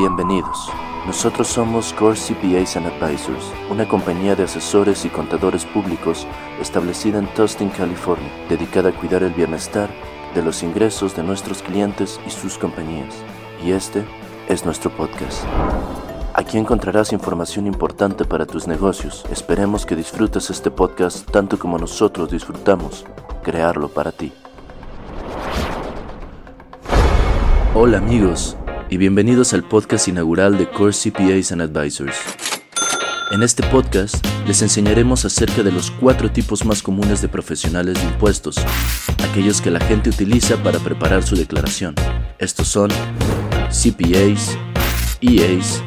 Bienvenidos. Nosotros somos Core CPAs and Advisors, una compañía de asesores y contadores públicos establecida en Tustin, California, dedicada a cuidar el bienestar de los ingresos de nuestros clientes y sus compañías. Y este es nuestro podcast. Aquí encontrarás información importante para tus negocios. Esperemos que disfrutes este podcast tanto como nosotros disfrutamos crearlo para ti. Hola amigos y bienvenidos al podcast inaugural de Core CPAs and Advisors. En este podcast les enseñaremos acerca de los cuatro tipos más comunes de profesionales de impuestos, aquellos que la gente utiliza para preparar su declaración. Estos son CPAs, EAs,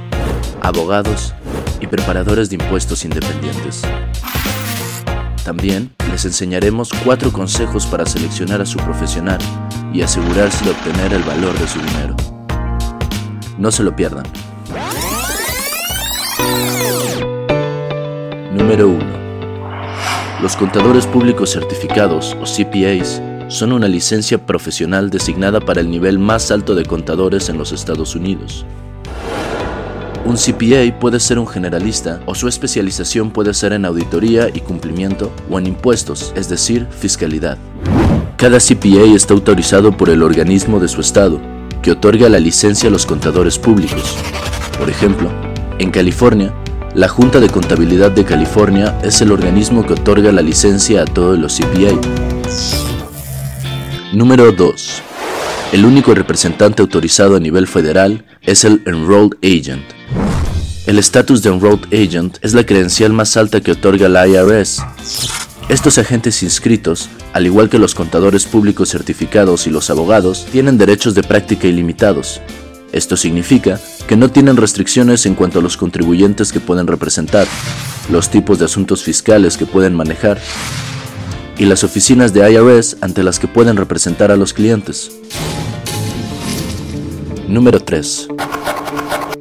abogados y preparadores de impuestos independientes. También les enseñaremos cuatro consejos para seleccionar a su profesional y asegurarse de obtener el valor de su dinero. No se lo pierdan. Número 1. Los contadores públicos certificados o CPAs son una licencia profesional designada para el nivel más alto de contadores en los Estados Unidos. Un CPA puede ser un generalista o su especialización puede ser en auditoría y cumplimiento o en impuestos, es decir, fiscalidad. Cada CPA está autorizado por el organismo de su estado, que otorga la licencia a los contadores públicos. Por ejemplo, en California, la Junta de Contabilidad de California es el organismo que otorga la licencia a todos los CPA. Número 2. El único representante autorizado a nivel federal es el Enrolled Agent. El estatus de Enrolled Agent es la credencial más alta que otorga la IRS. Estos agentes inscritos, al igual que los contadores públicos certificados y los abogados, tienen derechos de práctica ilimitados. Esto significa que no tienen restricciones en cuanto a los contribuyentes que pueden representar, los tipos de asuntos fiscales que pueden manejar y las oficinas de IRS ante las que pueden representar a los clientes. Número 3.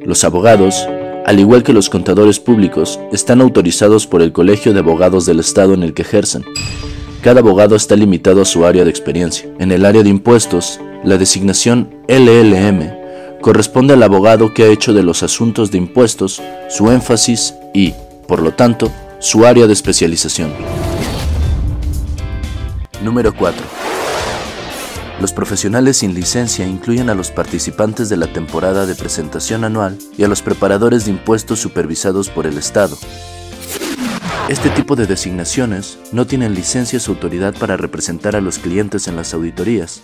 Los abogados al igual que los contadores públicos, están autorizados por el Colegio de Abogados del Estado en el que ejercen. Cada abogado está limitado a su área de experiencia. En el área de impuestos, la designación LLM corresponde al abogado que ha hecho de los asuntos de impuestos su énfasis y, por lo tanto, su área de especialización. Número 4. Los profesionales sin licencia incluyen a los participantes de la temporada de presentación anual y a los preparadores de impuestos supervisados por el Estado. Este tipo de designaciones no tienen licencias o autoridad para representar a los clientes en las auditorías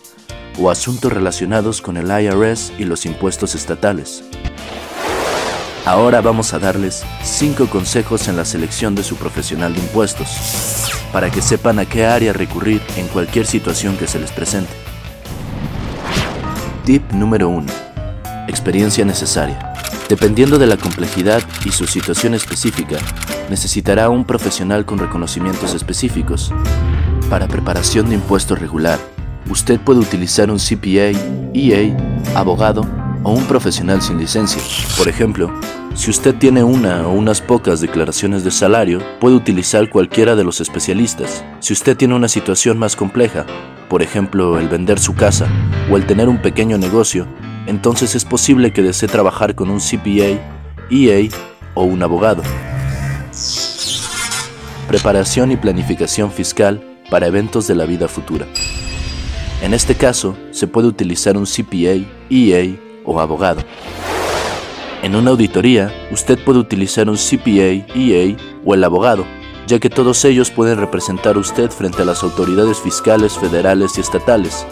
o asuntos relacionados con el IRS y los impuestos estatales. Ahora vamos a darles 5 consejos en la selección de su profesional de impuestos, para que sepan a qué área recurrir en cualquier situación que se les presente. Tip número 1. Experiencia necesaria. Dependiendo de la complejidad y su situación específica, necesitará un profesional con reconocimientos específicos. Para preparación de impuesto regular, usted puede utilizar un CPA, EA, abogado o un profesional sin licencia. Por ejemplo, si usted tiene una o unas pocas declaraciones de salario, puede utilizar cualquiera de los especialistas. Si usted tiene una situación más compleja, por ejemplo el vender su casa o el tener un pequeño negocio, entonces es posible que desee trabajar con un CPA, EA o un abogado. Preparación y planificación fiscal para eventos de la vida futura. En este caso, se puede utilizar un CPA, EA o abogado. En una auditoría, usted puede utilizar un CPA, EA o el abogado ya que todos ellos pueden representar a usted frente a las autoridades fiscales federales y estatales.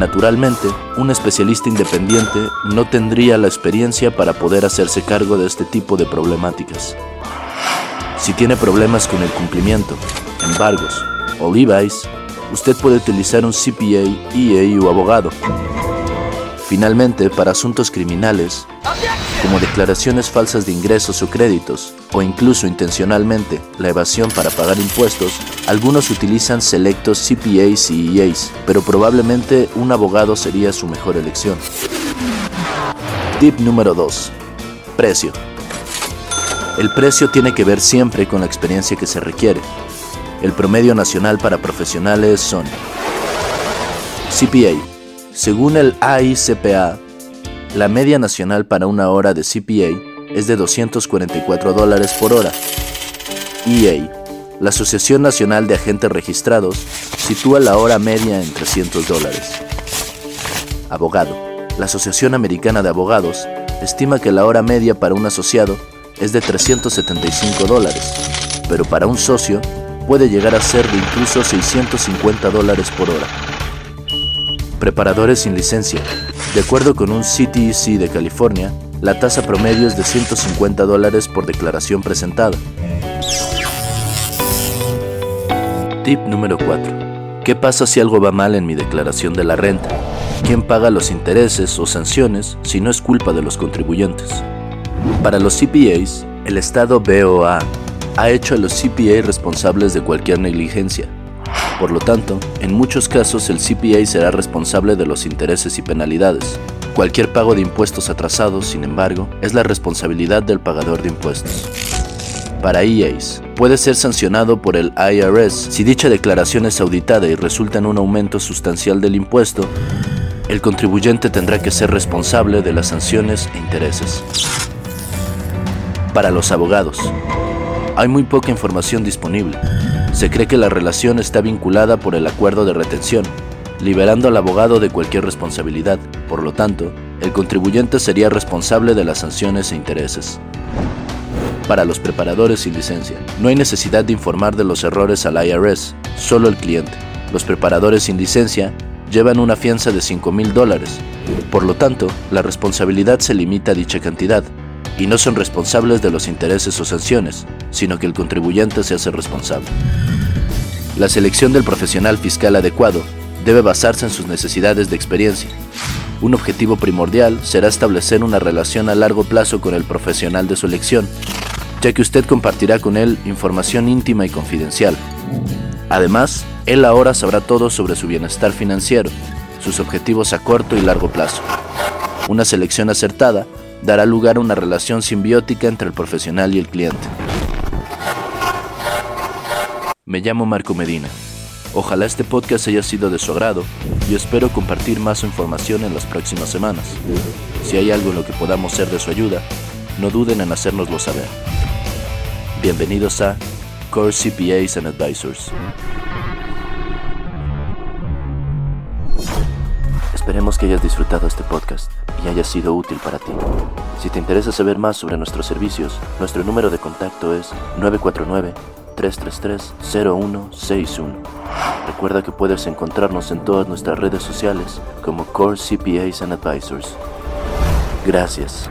Naturalmente, un especialista independiente no tendría la experiencia para poder hacerse cargo de este tipo de problemáticas. Si tiene problemas con el cumplimiento, embargos o levies, usted puede utilizar un CPA, EA o abogado. Finalmente, para asuntos criminales, como declaraciones falsas de ingresos o créditos, o incluso intencionalmente la evasión para pagar impuestos, algunos utilizan selectos CPAs y EAs, pero probablemente un abogado sería su mejor elección. Tip número 2. Precio. El precio tiene que ver siempre con la experiencia que se requiere. El promedio nacional para profesionales son CPA. Según el AICPA, La media nacional para una hora de CPA es de 244 dólares por hora. EA, la Asociación Nacional de Agentes Registrados, sitúa la hora media en 300 dólares. Abogado. La Asociación Americana de Abogados estima que la hora media para un asociado es de 375 dólares, pero para un socio puede llegar a ser de incluso 650 dólares por hora. Preparadores sin licencia. De acuerdo con un CTEC de California, la tasa promedio es de 150 dólares por declaración presentada. Tip número 4. ¿Qué pasa si algo va mal en mi declaración de la renta? ¿Quién paga los intereses o sanciones si no es culpa de los contribuyentes? Para los CPAs, el Estado BOA ha hecho a los CPA responsables de cualquier negligencia, por lo tanto, en muchos casos el CPA será responsable de los intereses y penalidades. Cualquier pago de impuestos atrasados, sin embargo, es la responsabilidad del pagador de impuestos. Para EAs, puede ser sancionado por el IRS si dicha declaración es auditada y resulta en un aumento sustancial del impuesto. El contribuyente tendrá que ser responsable de las sanciones e intereses. Para los abogados, hay muy poca información disponible. Se cree que la relación está vinculada por el acuerdo de retención, liberando al abogado de cualquier responsabilidad. Por lo tanto, el contribuyente sería responsable de las sanciones e intereses. Para los preparadores sin licencia, no hay necesidad de informar de los errores al IRS, solo el cliente. Los preparadores sin licencia llevan una fianza de 5 mil dólares. Por lo tanto, la responsabilidad se limita a dicha cantidad, y no son responsables de los intereses o sanciones, sino que el contribuyente se hace responsable. La selección del profesional fiscal adecuado debe basarse en sus necesidades de experiencia. Un objetivo primordial será establecer una relación a largo plazo con el profesional de su elección, ya que usted compartirá con él información íntima y confidencial. Además, él ahora sabrá todo sobre su bienestar financiero, sus objetivos a corto y largo plazo. Una selección acertada dará lugar a una relación simbiótica entre el profesional y el cliente. Me llamo Marco Medina. Ojalá este podcast haya sido de su agrado y espero compartir más información en las próximas semanas. Si hay algo en lo que podamos ser de su ayuda, no duden en hacérnoslo saber. Bienvenidos a Core CPAs and Advisors. Esperemos que hayas disfrutado este podcast y haya sido útil para ti. Si te interesa saber más sobre nuestros servicios, nuestro número de contacto es 949-333-0161. Recuerda que puedes encontrarnos en todas nuestras redes sociales como Core CPAs and Advisors. Gracias.